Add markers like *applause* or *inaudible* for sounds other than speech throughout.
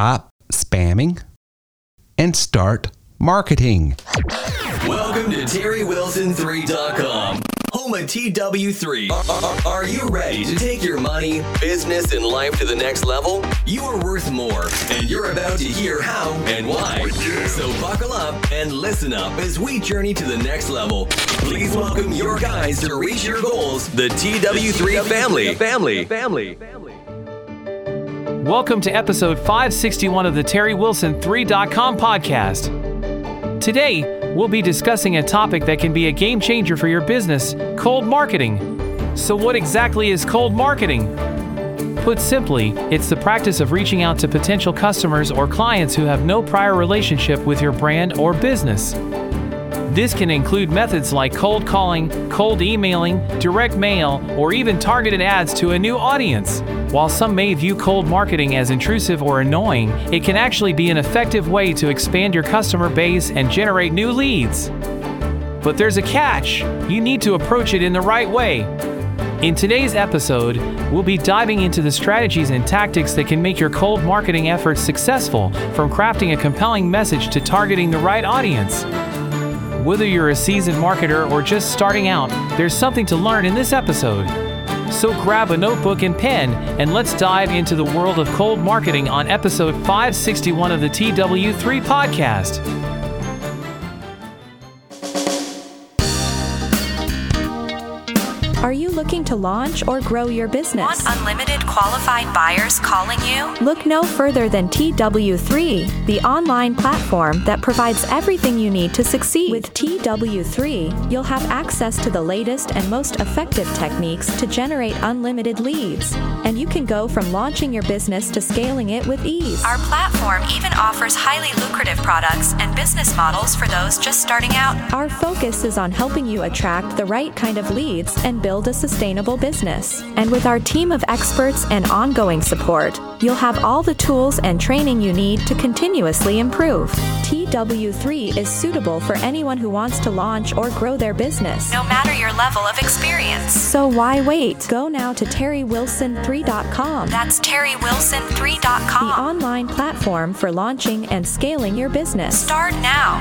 stop spamming and start marketing. Welcome to TerryWilson3.com, home of TW3. Are, are- are you ready to take your money, business, and life to the next level? You are worth more, and you're about to hear how and why. So buckle up and listen up as we journey to the next level. Please welcome your guys to reach your goals, the TW3 family. Family. Family. Welcome to episode 561 of the Terry Wilson 3.com podcast. Today, we'll be discussing a topic that can be a game changer for your business cold marketing. So, what exactly is cold marketing? Put simply, it's the practice of reaching out to potential customers or clients who have no prior relationship with your brand or business. This can include methods like cold calling, cold emailing, direct mail, or even targeted ads to a new audience. While some may view cold marketing as intrusive or annoying, it can actually be an effective way to expand your customer base and generate new leads. But there's a catch you need to approach it in the right way. In today's episode, we'll be diving into the strategies and tactics that can make your cold marketing efforts successful, from crafting a compelling message to targeting the right audience. Whether you're a seasoned marketer or just starting out, there's something to learn in this episode. So grab a notebook and pen and let's dive into the world of cold marketing on episode 561 of the TW3 podcast. Are you looking to launch or grow your business? Want unlimited qualified buyers calling you? Look no further than TW3, the online platform that provides everything you need to succeed. With TW3, you'll have access to the latest and most effective techniques to generate unlimited leads, and you can go from launching your business to scaling it with ease. Our platform even offers highly lucrative products and business models for those just starting out. Our focus is on helping you attract the right kind of leads and build a sustainable business. And with our team of experts and ongoing support, you'll have all the tools and training you need to continuously improve. TW3 is suitable for anyone who wants to launch or grow their business. No matter your level of experience. So why wait? Go now to terrywilson3.com, That's TerryWilson3.com. The online platform for launching and scaling your business. Start now.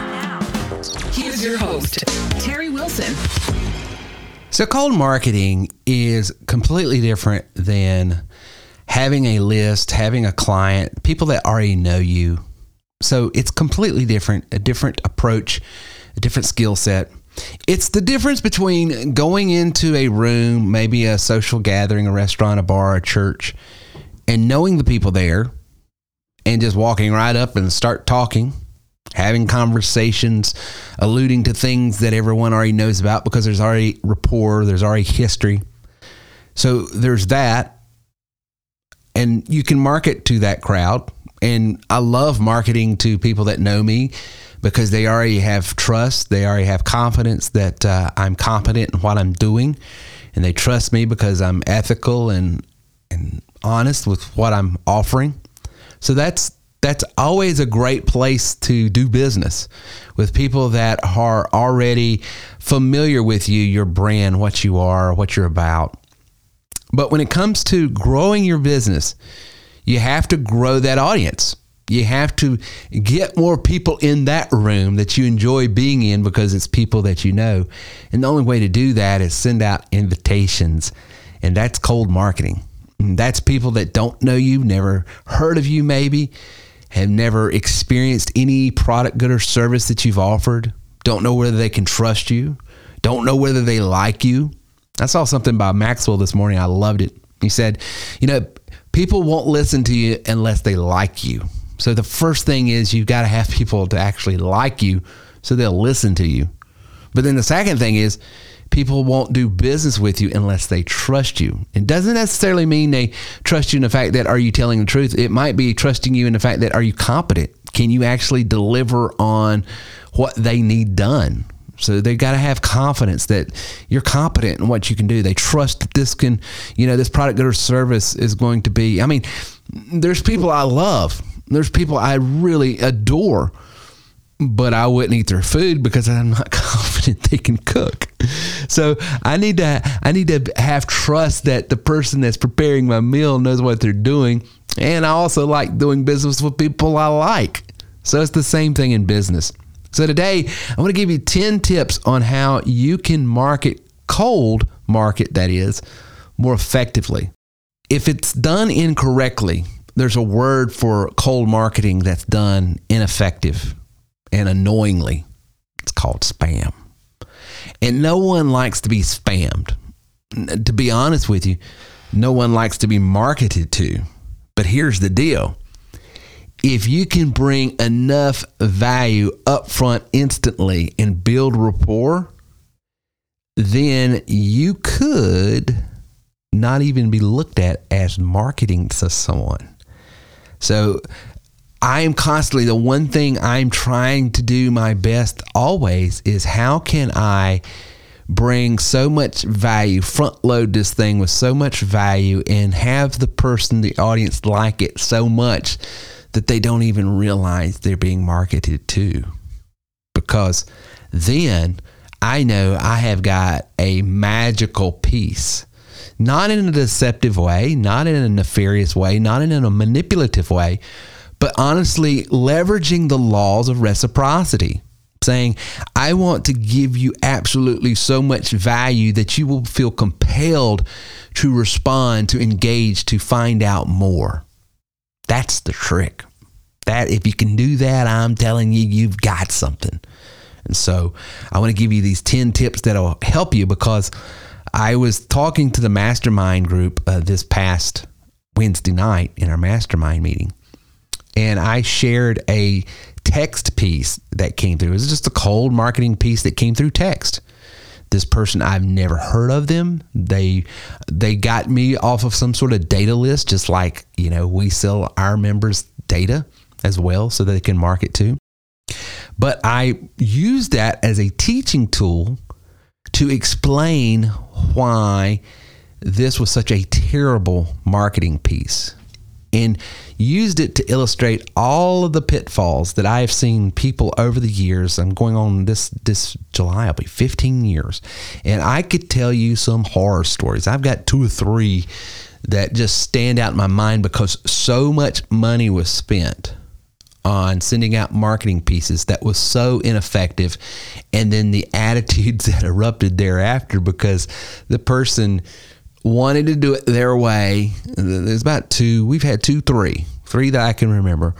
Here's your host, Terry Wilson. So, cold marketing is completely different than having a list, having a client, people that already know you. So, it's completely different, a different approach, a different skill set. It's the difference between going into a room, maybe a social gathering, a restaurant, a bar, a church, and knowing the people there and just walking right up and start talking having conversations, alluding to things that everyone already knows about because there's already rapport, there's already history. So there's that. And you can market to that crowd. And I love marketing to people that know me because they already have trust, they already have confidence that uh, I'm competent in what I'm doing. And they trust me because I'm ethical and, and honest with what I'm offering. So that's that's always a great place to do business with people that are already familiar with you, your brand, what you are, what you're about. But when it comes to growing your business, you have to grow that audience. You have to get more people in that room that you enjoy being in because it's people that you know. And the only way to do that is send out invitations. And that's cold marketing. And that's people that don't know you, never heard of you, maybe, have never experienced any product, good, or service that you've offered, don't know whether they can trust you, don't know whether they like you. I saw something by Maxwell this morning. I loved it. He said, You know, people won't listen to you unless they like you. So the first thing is you've got to have people to actually like you so they'll listen to you. But then the second thing is people won't do business with you unless they trust you. It doesn't necessarily mean they trust you in the fact that are you telling the truth? It might be trusting you in the fact that are you competent? Can you actually deliver on what they need done? So they've got to have confidence that you're competent in what you can do. They trust that this can, you know, this product or service is going to be. I mean, there's people I love. There's people I really adore, but I wouldn't eat their food because I'm not *laughs* confident they can cook. So I need to I need to have trust that the person that's preparing my meal knows what they're doing And I also like doing business with people I like. So it's the same thing in business. So today, I want to give you 10 tips on how you can market cold market that is more effectively. If it's done incorrectly, there's a word for cold marketing that's done ineffective and annoyingly. It's called spam. And no one likes to be spammed. To be honest with you, no one likes to be marketed to. But here's the deal if you can bring enough value up front instantly and build rapport, then you could not even be looked at as marketing to someone. So I am constantly the one thing I'm trying to do my best always is how can I bring so much value, front load this thing with so much value, and have the person, the audience like it so much that they don't even realize they're being marketed to. Because then I know I have got a magical piece. Not in a deceptive way, not in a nefarious way, not in a manipulative way, but honestly leveraging the laws of reciprocity saying, I want to give you absolutely so much value that you will feel compelled to respond, to engage, to find out more. That's the trick. That if you can do that, I'm telling you, you've got something. And so I want to give you these 10 tips that'll help you because I was talking to the mastermind group uh, this past Wednesday night in our mastermind meeting. And I shared a text piece that came through. It was just a cold marketing piece that came through text. This person I've never heard of them. They they got me off of some sort of data list, just like you know we sell our members data as well, so they can market to. But I use that as a teaching tool to explain why this was such a terrible marketing piece and used it to illustrate all of the pitfalls that I have seen people over the years. I'm going on this this July, I'll be 15 years, and I could tell you some horror stories. I've got two or three that just stand out in my mind because so much money was spent on sending out marketing pieces that was so ineffective and then the *laughs* attitudes that erupted thereafter because the person wanted to do it their way. There's about two, we've had two, three, three that I can remember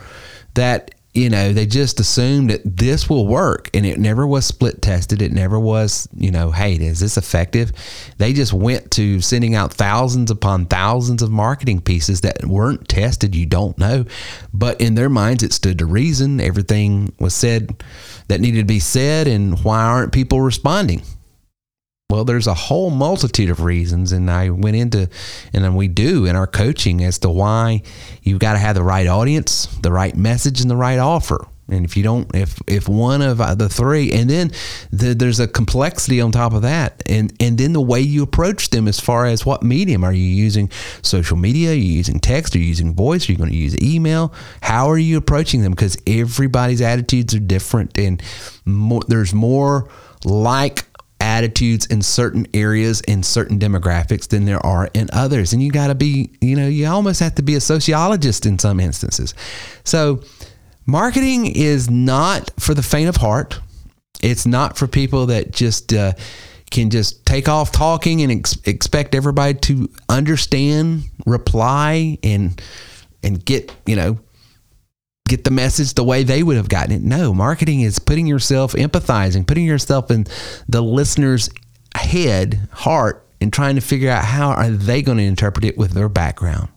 that, you know, they just assumed that this will work and it never was split tested. It never was, you know, hey, is this effective? They just went to sending out thousands upon thousands of marketing pieces that weren't tested. You don't know. But in their minds, it stood to reason. Everything was said that needed to be said. And why aren't people responding? Well, there's a whole multitude of reasons, and I went into, and then we do in our coaching as to why you've got to have the right audience, the right message, and the right offer. And if you don't, if if one of uh, the three, and then the, there's a complexity on top of that, and and then the way you approach them as far as what medium are you using? Social media? Are you using text? Are you using voice? Are you going to use email? How are you approaching them? Because everybody's attitudes are different, and more, there's more like attitudes in certain areas in certain demographics than there are in others. And you got to be you know you almost have to be a sociologist in some instances. So marketing is not for the faint of heart. It's not for people that just uh, can just take off talking and ex- expect everybody to understand reply and and get you know get the message the way they would have gotten it. No, marketing is putting yourself, empathizing, putting yourself in the listener's head, heart, and trying to figure out how are they going to interpret it with their background.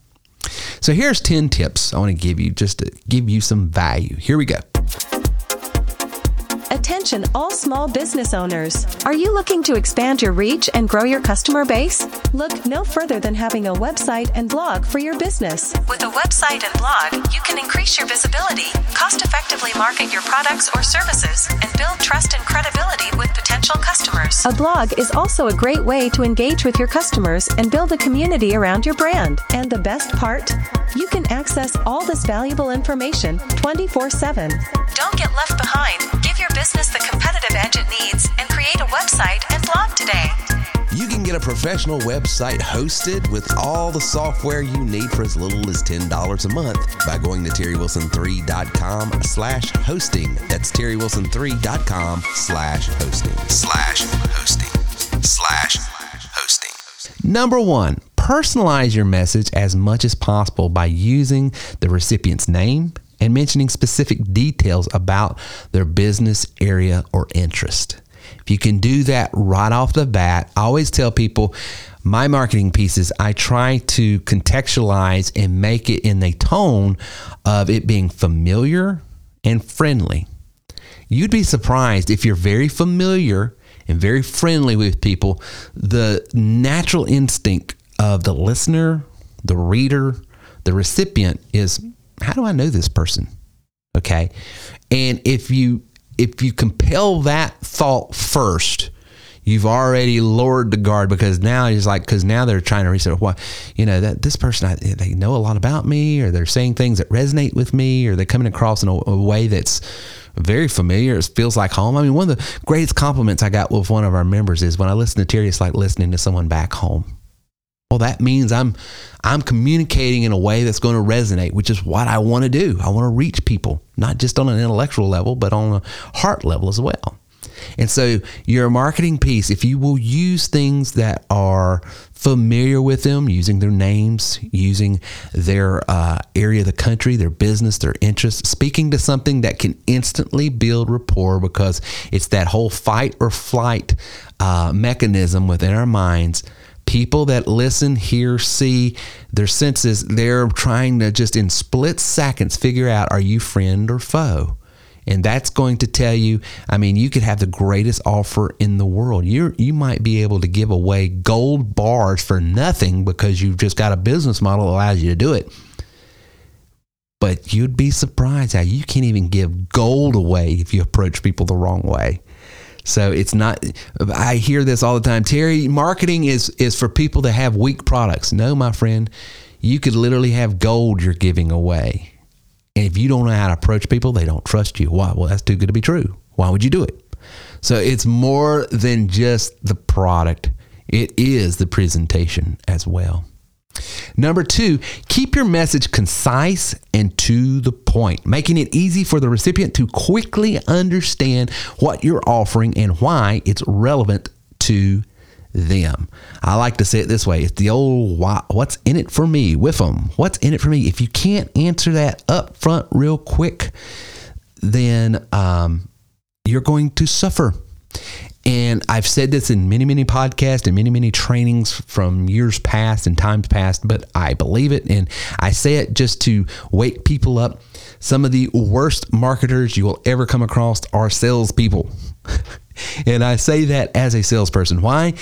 So here's 10 tips I want to give you just to give you some value. Here we go. Attention, all small business owners. Are you looking to expand your reach and grow your customer base? Look no further than having a website and blog for your business. With a website and blog, you can increase your visibility, cost effectively market your products or services, and build trust and credibility with potential customers. A blog is also a great way to engage with your customers and build a community around your brand. And the best part? You can access all this valuable information 24 7. Don't get left behind. Your business the competitive edge it needs and create a website and blog today. You can get a professional website hosted with all the software you need for as little as $10 a month by going to terrywilson3.com slash hosting. That's terrywilson3.com slash hosting. Slash hosting. Slash hosting. Number one, personalize your message as much as possible by using the recipient's name and mentioning specific details about their business area or interest. If you can do that right off the bat, I always tell people my marketing pieces, I try to contextualize and make it in the tone of it being familiar and friendly. You'd be surprised if you're very familiar and very friendly with people, the natural instinct of the listener, the reader, the recipient is how do I know this person? Okay. And if you if you compel that thought first, you've already lowered the guard because now it's like because now they're trying to research what you know that this person I, they know a lot about me or they're saying things that resonate with me or they're coming across in a, a way that's very familiar. It feels like home. I mean, one of the greatest compliments I got with one of our members is when I listen to Terry, it's like listening to someone back home. Well, that means I'm I'm communicating in a way that's going to resonate, which is what I want to do. I want to reach people, not just on an intellectual level, but on a heart level as well. And so your marketing piece, if you will use things that are familiar with them, using their names, using their uh, area of the country, their business, their interests, speaking to something that can instantly build rapport because it's that whole fight or flight uh, mechanism within our minds people that listen, hear, see, their senses, they're trying to just in split seconds figure out are you friend or foe? And that's going to tell you, I mean, you could have the greatest offer in the world. You you might be able to give away gold bars for nothing because you've just got a business model that allows you to do it. But you'd be surprised how you can't even give gold away if you approach people the wrong way. So it's not. I hear this all the time. Terry, marketing is is for people that have weak products. No, my friend, you could literally have gold you're giving away, and if you don't know how to approach people, they don't trust you. Why? Well, that's too good to be true. Why would you do it? So it's more than just the product. It is the presentation as well. Number two, keep your message concise and to the point, making it easy for the recipient to quickly understand what you're offering and why it's relevant to them. I like to say it this way it's the old what's in it for me with them. What's in it for me? If you can't answer that up front real quick, then um, you're going to suffer. And I've said this in many, many podcasts and many, many trainings from years past and times past, but I believe it. And I say it just to wake people up. Some of the worst marketers you will ever come across are salespeople. *laughs* And I say that as a salesperson. Why?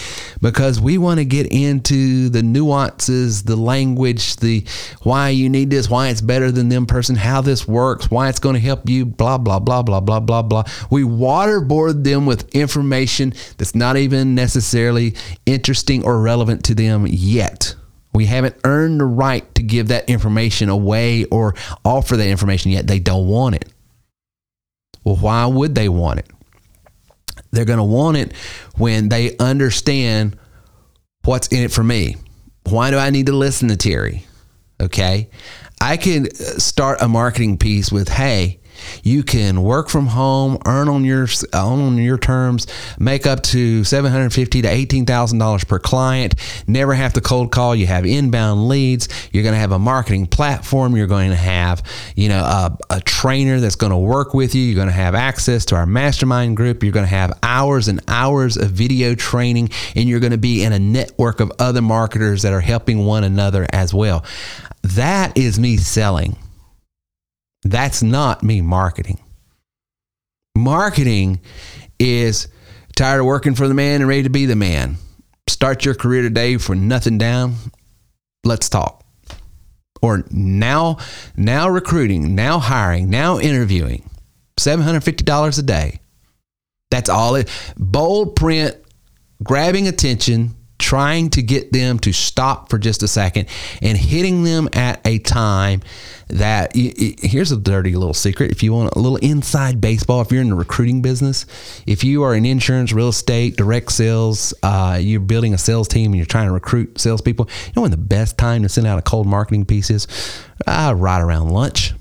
Because we want to get into the nuances, the language, the why you need this, why it's better than them person, how this works, why it's going to help you, blah, blah, blah, blah, blah, blah, blah. We waterboard them with information that's not even necessarily interesting or relevant to them yet. We haven't earned the right to give that information away or offer that information yet. They don't want it. Well, why would they want it? They're going to want it when they understand what's in it for me. Why do I need to listen to Terry? Okay. I can uh, start a marketing piece with, hey, you can work from home, earn on your on your terms, make up to seven hundred fifty to eighteen thousand dollars per client. Never have to cold call. You have inbound leads. You're going to have a marketing platform. You're going to have you know a, a trainer that's going to work with you. You're going to have access to our mastermind group. You're going to have hours and hours of video training, and you're going to be in a network of other marketers that are helping one another as well. That is me selling. That's not me marketing. Marketing is tired of working for the man and ready to be the man. Start your career today for nothing down. Let's talk. Or now, now recruiting, now hiring, now interviewing. $750 a day. That's all it. Bold print, grabbing attention, trying to get them to stop for just a second and hitting them at a time that here's a dirty little secret. If you want a little inside baseball if you're in the recruiting business if you are in insurance real estate direct sales uh, you're building a sales team and you're trying to recruit salespeople you know when the best time to send out a cold marketing piece is? Uh, right around lunch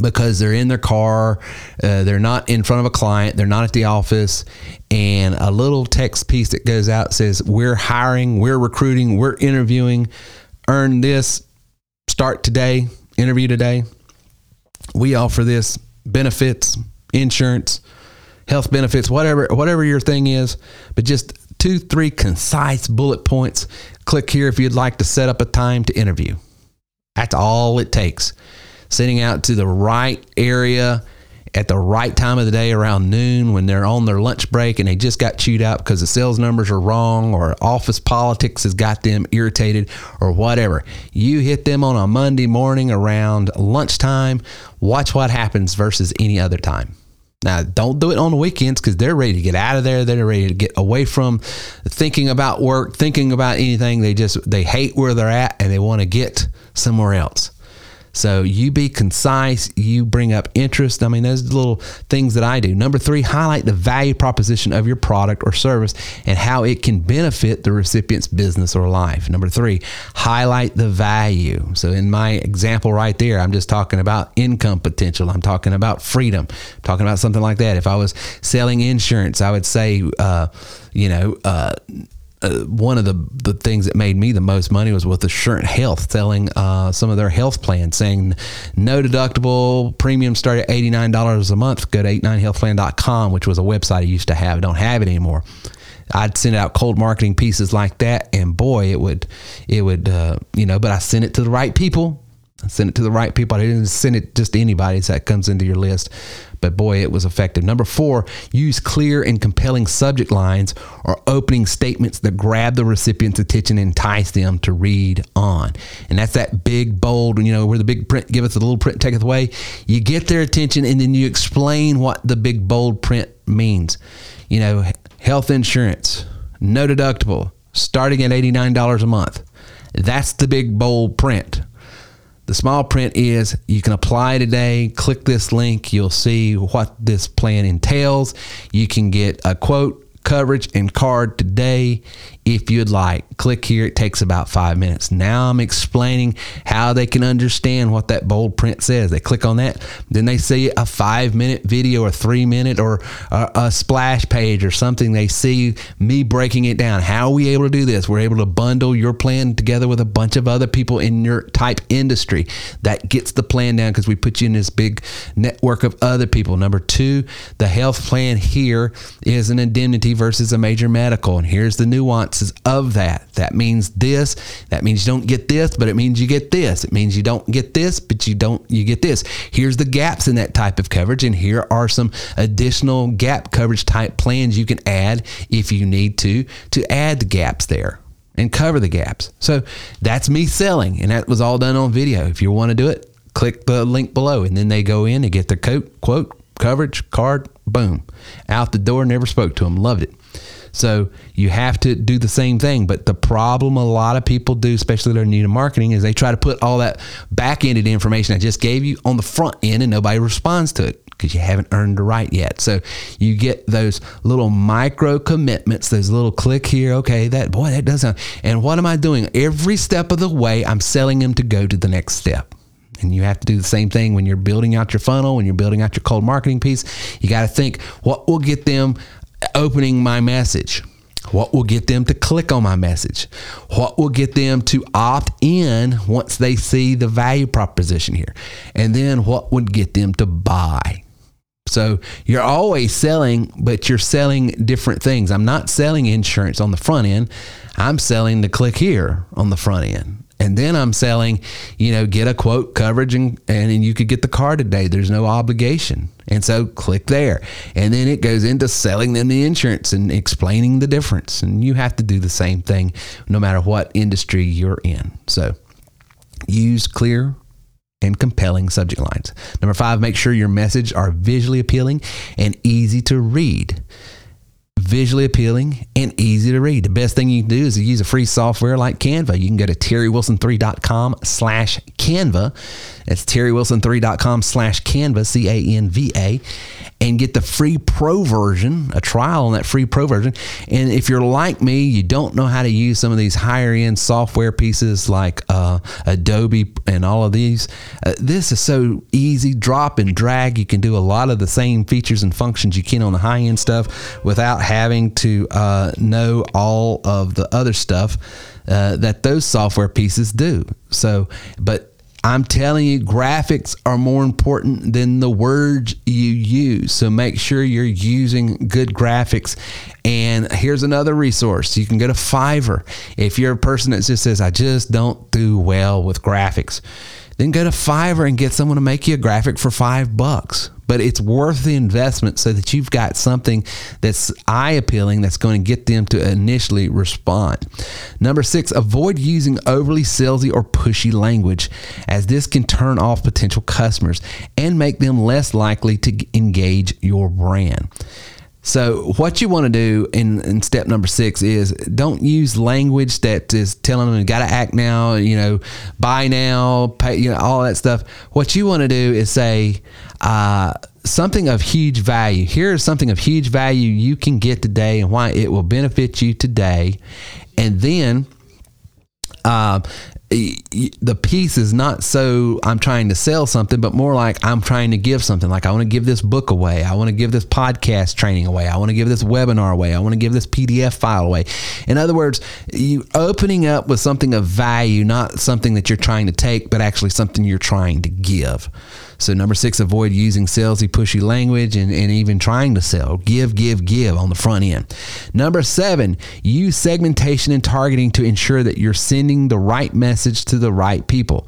because they're in their car, uh, they're not in front of a client, they're not at the office, and a little text piece that goes out says, We're hiring, we're recruiting, we're interviewing, earn this, start today, interview today. We offer this benefits, insurance, health benefits, whatever, whatever your thing is, but just two, three concise bullet points. Click here if you'd like to set up a time to interview. That's all it takes sending out to the right area at the right time of the day around noon when they're on their lunch break and they just got chewed out because the sales numbers are wrong or office politics has got them irritated or whatever. You hit them on a Monday morning around lunchtime, watch what happens versus any other time. Now, don't do it on the weekends because they're ready to get out of there. They're ready to get away from thinking about work, thinking about anything. They just they hate where they're at and they want to get somewhere else. So you be concise, you bring up interest. I mean, those little things that I do. Number three, highlight the value proposition of your product or service and how it can benefit the recipient's business or life. Number three, highlight the value. So in my example right there, I'm just talking about income potential. I'm talking about freedom, I'm talking about something like that. If I was selling insurance, I would say, uh, you know, uh, uh, one of the, the things that made me the most money was with Assurant Health selling uh, some of their health plans, saying no deductible, premium start at $89 a month. Go to 89healthplan.com, which was a website I used to have. I don't have it anymore. I'd send out cold marketing pieces like that, and boy, it would, it would, uh, you know. But I sent it to the right people. I sent it to the right people. I didn't send it just to anybody that comes into your list but boy, it was effective. Number four, use clear and compelling subject lines or opening statements that grab the recipient's attention and entice them to read on. And that's that big, bold, you know, where the big print give us a little print taketh away. You get their attention and then you explain what the big, bold print means. You know, health insurance, no deductible, starting at $89 a month. That's the big, bold print. The small print is you can apply today. Click this link. You'll see what this plan entails. You can get a quote coverage and card today if you'd like. Click here, it takes about five minutes. Now I'm explaining how they can understand what that bold print says. They click on that, then they see a five minute video or three minute or a, a splash page or something. They see me breaking it down. How are we able to do this? We're able to bundle your plan together with a bunch of other people in your type industry. That gets the plan down because we put you in this big network of other people. Number two, the health plan here is an indemnity versus a major medical. And here's the nuances of that. That means this. That means you don't get this, but it means you get this. It means you don't get this, but you don't you get this. Here's the gaps in that type of coverage, and here are some additional gap coverage type plans you can add if you need to to add the gaps there and cover the gaps. So that's me selling, and that was all done on video. If you want to do it, click the link below, and then they go in and get their quote, quote coverage card, boom, out the door. Never spoke to them, loved it. So you have to do the same thing. But the problem a lot of people do, especially they're new to marketing, is they try to put all that back ended information I just gave you on the front end and nobody responds to it because you haven't earned the right yet. So you get those little micro commitments, those little click here. Okay, that boy, that doesn't. And what am I doing? Every step of the way, I'm selling them to go to the next step. And you have to do the same thing when you're building out your funnel, when you're building out your cold marketing piece. You got to think what will get them opening my message? What will get them to click on my message? What will get them to opt in once they see the value proposition here? And then what would get them to buy? So you're always selling, but you're selling different things. I'm not selling insurance on the front end. I'm selling the click here on the front end. And then I'm selling, you know, get a quote coverage and, and you could get the car today. There's no obligation. And so click there. And then it goes into selling them the insurance and explaining the difference. And you have to do the same thing no matter what industry you're in. So use clear and compelling subject lines. Number five, make sure your message are visually appealing and easy to read visually appealing, and easy to read. The best thing you can do is to use a free software like Canva. You can go to terrywilson3.com slash Canva. That's terrywilson3.com slash Canva, C A N V A, and get the free pro version, a trial on that free pro version. And if you're like me, you don't know how to use some of these higher end software pieces like uh, Adobe and all of these, uh, this is so easy. Drop and drag. You can do a lot of the same features and functions you can on the high end stuff without having to uh, know all of the other stuff uh, that those software pieces do. So, but I'm telling you, graphics are more important than the words you use. So make sure you're using good graphics. And here's another resource you can go to Fiverr. If you're a person that just says, I just don't do well with graphics, then go to Fiverr and get someone to make you a graphic for five bucks. But it's worth the investment so that you've got something that's eye appealing that's going to get them to initially respond. Number six, avoid using overly salesy or pushy language, as this can turn off potential customers and make them less likely to engage your brand. So, what you want to do in, in step number six is don't use language that is telling them you got to act now, you know, buy now, pay, you know, all that stuff. What you want to do is say uh, something of huge value. Here is something of huge value you can get today and why it will benefit you today. And then uh, the piece is not so I'm trying to sell something, but more like I'm trying to give something. Like I want to give this book away. I want to give this podcast training away. I want to give this webinar away. I want to give this PDF file away. In other words, you opening up with something of value, not something that you're trying to take, but actually something you're trying to give. So number six, avoid using salesy, pushy language and, and even trying to sell. Give, give, give on the front end. Number seven, use segmentation and targeting to ensure that you're sending the right message to the right people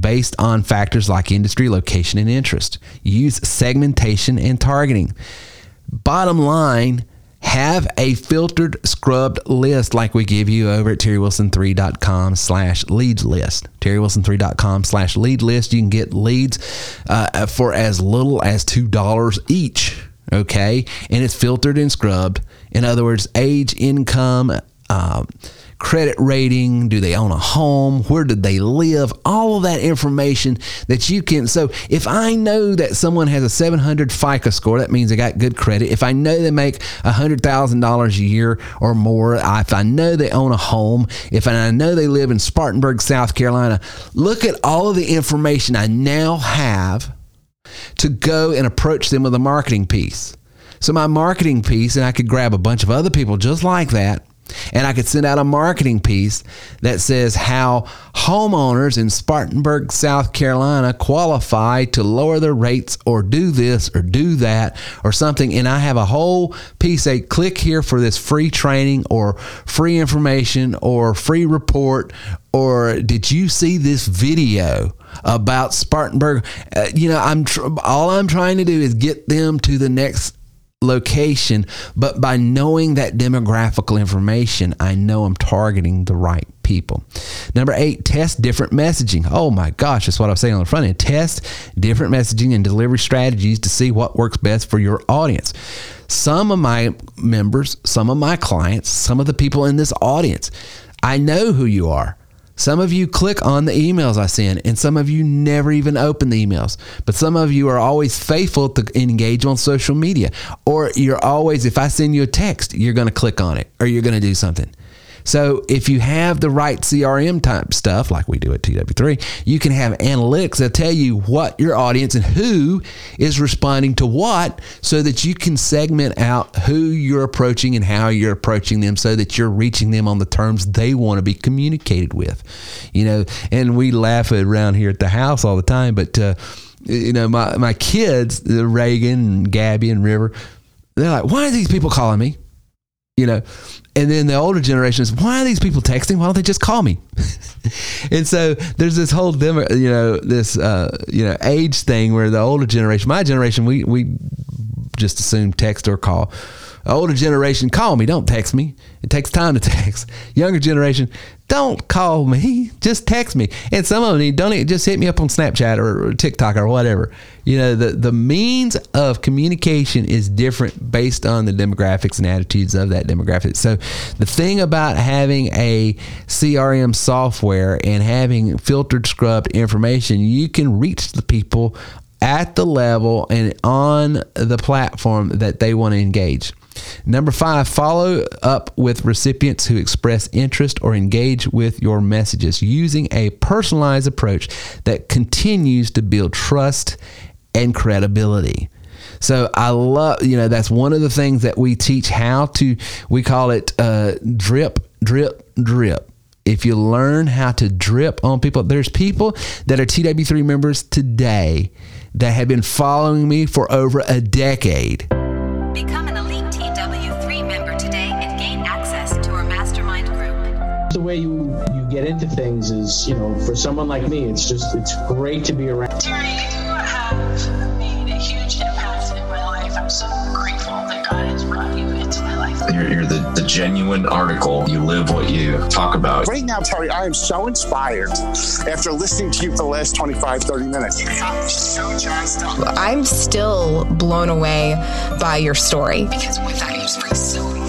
based on factors like industry, location, and interest. Use segmentation and targeting. Bottom line, have a filtered scrubbed list like we give you over at terrywilson3.com slash leads list terrywilson3.com slash lead list you can get leads uh, for as little as $2 each okay and it's filtered and scrubbed in other words age income uh, credit rating, do they own a home, where did they live, all of that information that you can. So if I know that someone has a 700 FICO score, that means they got good credit. If I know they make $100,000 a year or more, if I know they own a home, if I know they live in Spartanburg, South Carolina, look at all of the information I now have to go and approach them with a marketing piece. So my marketing piece, and I could grab a bunch of other people just like that and I could send out a marketing piece that says how homeowners in Spartanburg, South Carolina qualify to lower their rates or do this or do that or something. And I have a whole piece, say, click here for this free training or free information or free report. Or did you see this video about Spartanburg? Uh, you know, I'm tr- all I'm trying to do is get them to the next location, but by knowing that demographical information, I know I'm targeting the right people. Number eight, test different messaging. Oh my gosh, that's what I was saying on the front end. Test different messaging and delivery strategies to see what works best for your audience. Some of my members, some of my clients, some of the people in this audience, I know who you are. Some of you click on the emails I send, and some of you never even open the emails. But some of you are always faithful to engage on social media. Or you're always, if I send you a text, you're going to click on it or you're going to do something. So if you have the right CRM type stuff, like we do at TW3, you can have analytics that tell you what your audience and who is responding to what so that you can segment out who you're approaching and how you're approaching them so that you're reaching them on the terms they want to be communicated with. You know, and we laugh around here at the house all the time, but uh, you know, my, my kids, Reagan and Gabby and River, they're like, why are these people calling me? You know, and then the older generation is, why are these people texting? Why don't they just call me? *laughs* and so there's this whole demo, you know, this uh, you know age thing where the older generation, my generation, we we just assume text or call. Older generation, call me. Don't text me. It takes time to *laughs* text. Younger generation, don't call me. Just text me. And some of them don't just hit me up on Snapchat or, or TikTok or whatever. You know, the, the means of communication is different based on the demographics and attitudes of that demographic. So the thing about having a CRM software and having filtered, scrubbed information, you can reach the people at the level and on the platform that they want to engage. Number five, follow up with recipients who express interest or engage with your messages using a personalized approach that continues to build trust and credibility. So I love, you know, that's one of the things that we teach how to, we call it uh, drip, drip, drip. If you learn how to drip on people, there's people that are TW3 members today that have been following me for over a decade. Become an elite the way you you get into things is you know for someone like me it's just it's great to be around Terry, you have made a huge impact in my life. I'm so grateful that God has brought you into my life. You're, you're the, the genuine article. You live what you talk about. Right now, Terry, I am so inspired after listening to you for the last 25, 30 minutes. You got me so jazzed up. I'm still blown away by your story. Because with that, you just so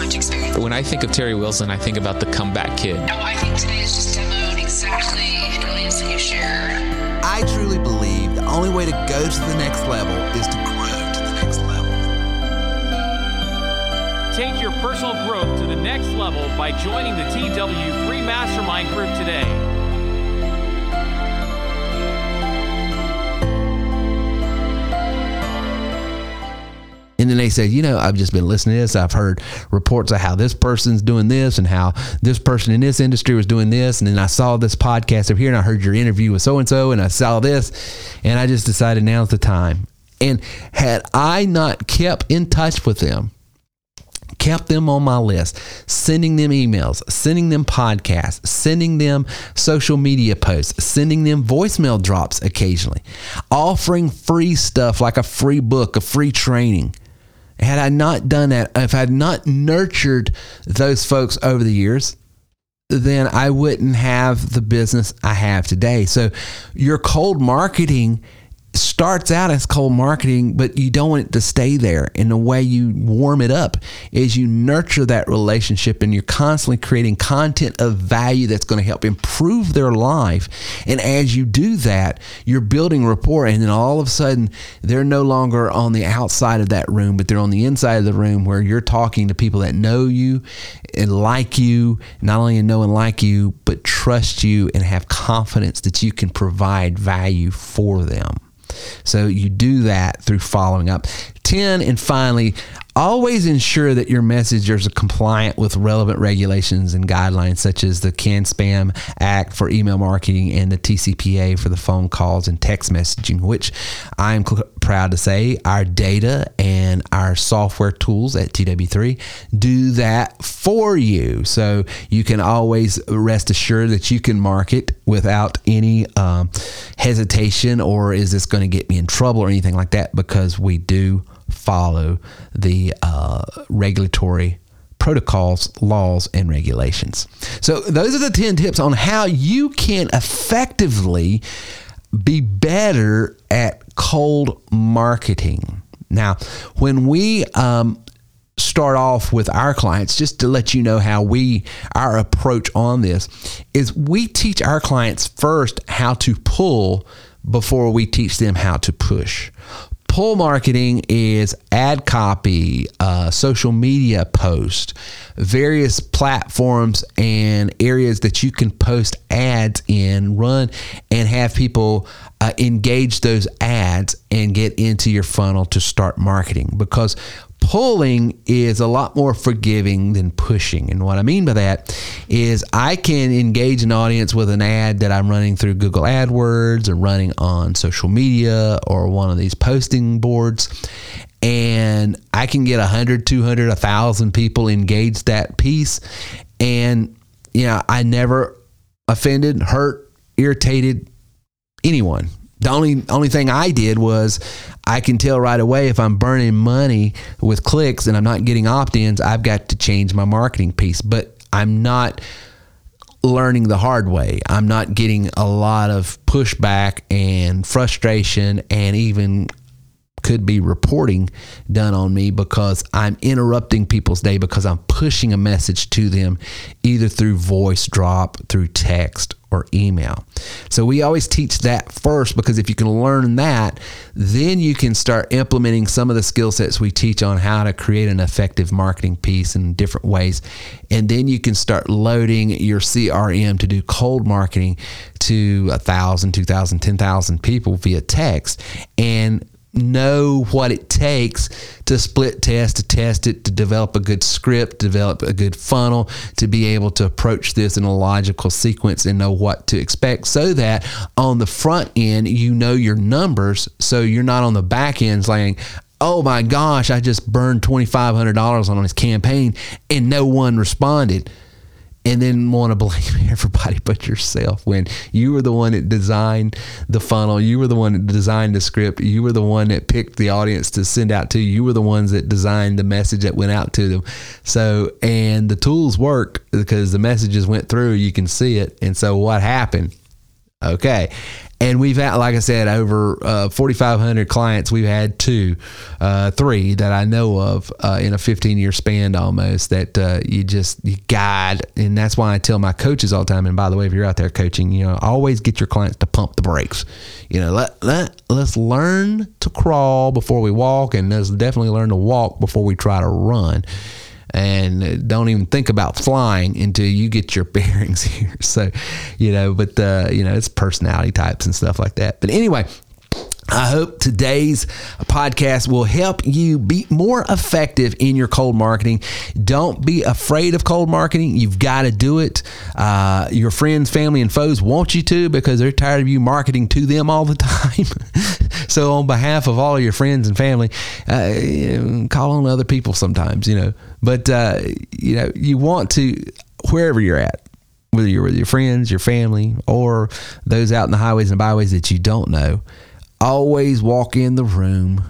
much experience. When I think of Terry Wilson, I think about the comeback kid. No, I think today is just demoed exactly the brilliance that you share. I truly believe the only way to go to the next level is to grow to the next level. Take your personal growth to the next level by joining the TW3 Mastermind Group today. And then they say, you know, I've just been listening to this. I've heard reports of how this person's doing this and how this person in this industry was doing this. And then I saw this podcast over here and I heard your interview with so and so and I saw this. And I just decided now's the time. And had I not kept in touch with them, kept them on my list, sending them emails, sending them podcasts, sending them social media posts, sending them voicemail drops occasionally, offering free stuff like a free book, a free training. Had I not done that, if I had not nurtured those folks over the years, then I wouldn't have the business I have today. So your cold marketing starts out as cold marketing, but you don't want it to stay there. And the way you warm it up is you nurture that relationship and you're constantly creating content of value that's going to help improve their life. And as you do that, you're building rapport. And then all of a sudden, they're no longer on the outside of that room, but they're on the inside of the room where you're talking to people that know you and like you, not only know and like you, but trust you and have confidence that you can provide value for them. So you do that through following up. 10, and finally, always ensure that your messages are compliant with relevant regulations and guidelines such as the CAN Spam Act for email marketing and the TCPA for the phone calls and text messaging, which I'm cl- proud to say our data and our software tools at TW3 do that for you. So you can always rest assured that you can market without any um, hesitation or is this going to get me in trouble or anything like that because we do follow the uh, regulatory protocols, laws, and regulations. So, those are the 10 tips on how you can effectively be better at cold marketing. Now, when we um, start off with our clients, just to let you know how we, our approach on this is we teach our clients first how to pull before we teach them how to push pull marketing is ad copy, uh, social media post, various platforms and areas that you can post ads in, run, and have people uh, engage those ads and get into your funnel to start marketing. Because pulling is a lot more forgiving than pushing. And what I mean by that is I can engage an audience with an ad that I'm running through Google AdWords or running on social media or one of these posting boards. And I can get 100, 200, 1,000 people engage that piece. And, you know, I never offended, hurt, irritated anyone The only only thing I did was I can tell right away if I'm burning money with clicks and I'm not getting opt-ins, I've got to change my marketing piece. But I'm not learning the hard way. I'm not getting a lot of pushback and frustration and even could be reporting done on me because I'm interrupting people's day because I'm pushing a message to them either through voice drop, through text, or email. So we always teach that first because if you can learn that, then you can start implementing some of the skill sets we teach on how to create an effective marketing piece in different ways. And then you can start loading your CRM to do cold marketing to a thousand, two thousand, ten thousand people via text. And know what it takes to split test, to test it, to develop a good script, develop a good funnel, to be able to approach this in a logical sequence and know what to expect so that on the front end, you know your numbers. So you're not on the back end saying, oh my gosh, I just burned $2,500 on this campaign and no one responded and then want to *laughs* blame everybody but yourself when you were the one that designed the funnel, you were the one that designed the script, you were the one that picked the audience to send out to, you were the ones that designed the message that went out to them. So, and the tools work because the messages went through, you can see it. And so, what happened? Okay. And we've had, like I said, over uh, 4,500 clients. We've had two, uh, three that I know of uh, in a 15 year span almost that uh, you just, you guide. And that's why I tell my coaches all the time. And by the way, if you're out there coaching, you know, always get your clients to pump the brakes. You know, let, let, let's learn to crawl before we walk. And let's definitely learn to walk before we try to run and don't even think about flying until you get your *laughs* bearings here. So, you know, but uh, you know, it's personality types and stuff like that. But anyway, I hope today's podcast will help you be more effective in your cold marketing. Don't be afraid of cold marketing. You've got to do it. Uh, your friends, family, and foes want you to because they're tired of you marketing to them all the *laughs* time. so, on behalf of all of your friends and family, uh, call on other people sometimes, you know. But, uh, you know, you want to, wherever you're at, whether you're with your friends, your family, or those out in the highways and byways that you don't know always walk in the room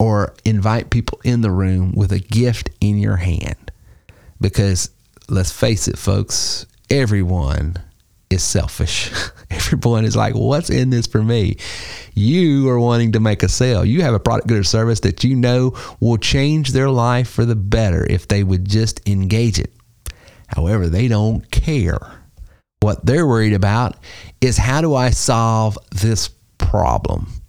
or invite people in the room with a gift in your hand. Because let's face it, folks, everyone is selfish. *laughs* Everyone is like, what's in this for me? You are wanting to make a sale. You have a product, good, or service that you know will change their life for the better if they would just engage it. However, they don't care. What they're worried about is how do I solve this problem?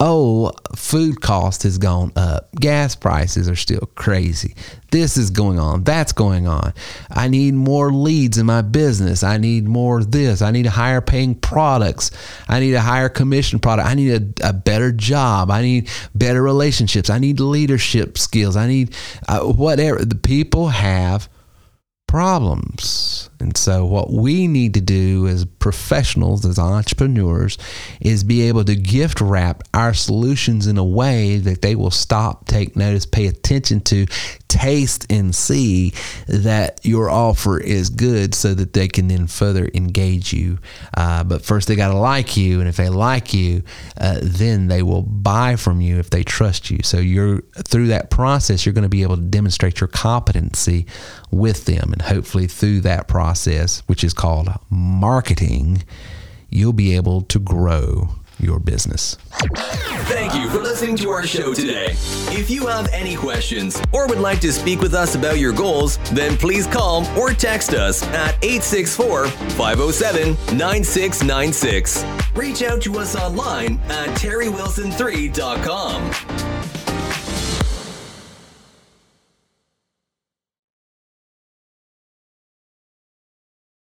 Oh, food cost has gone up. Gas prices are still crazy. This is going on. That's going on. I need more leads in my business. I need more of this. I need higher paying products. I need a higher commission product. I need a, a better job. I need better relationships. I need leadership skills. I need uh, whatever. The people have problems. And so, what we need to do as professionals, as entrepreneurs, is be able to gift wrap our solutions in a way that they will stop, take notice, pay attention to, taste, and see that your offer is good so that they can then further engage you. Uh, but first, they got to like you. And if they like you, uh, then they will buy from you if they trust you. So, you're through that process, you're going to be able to demonstrate your competency with them. And hopefully, through that process, which is called marketing, you'll be able to grow your business. Thank you for listening to our show today. If you have any questions or would like to speak with us about your goals, then please call or text us at 864 507 9696. Reach out to us online at terrywilson3.com.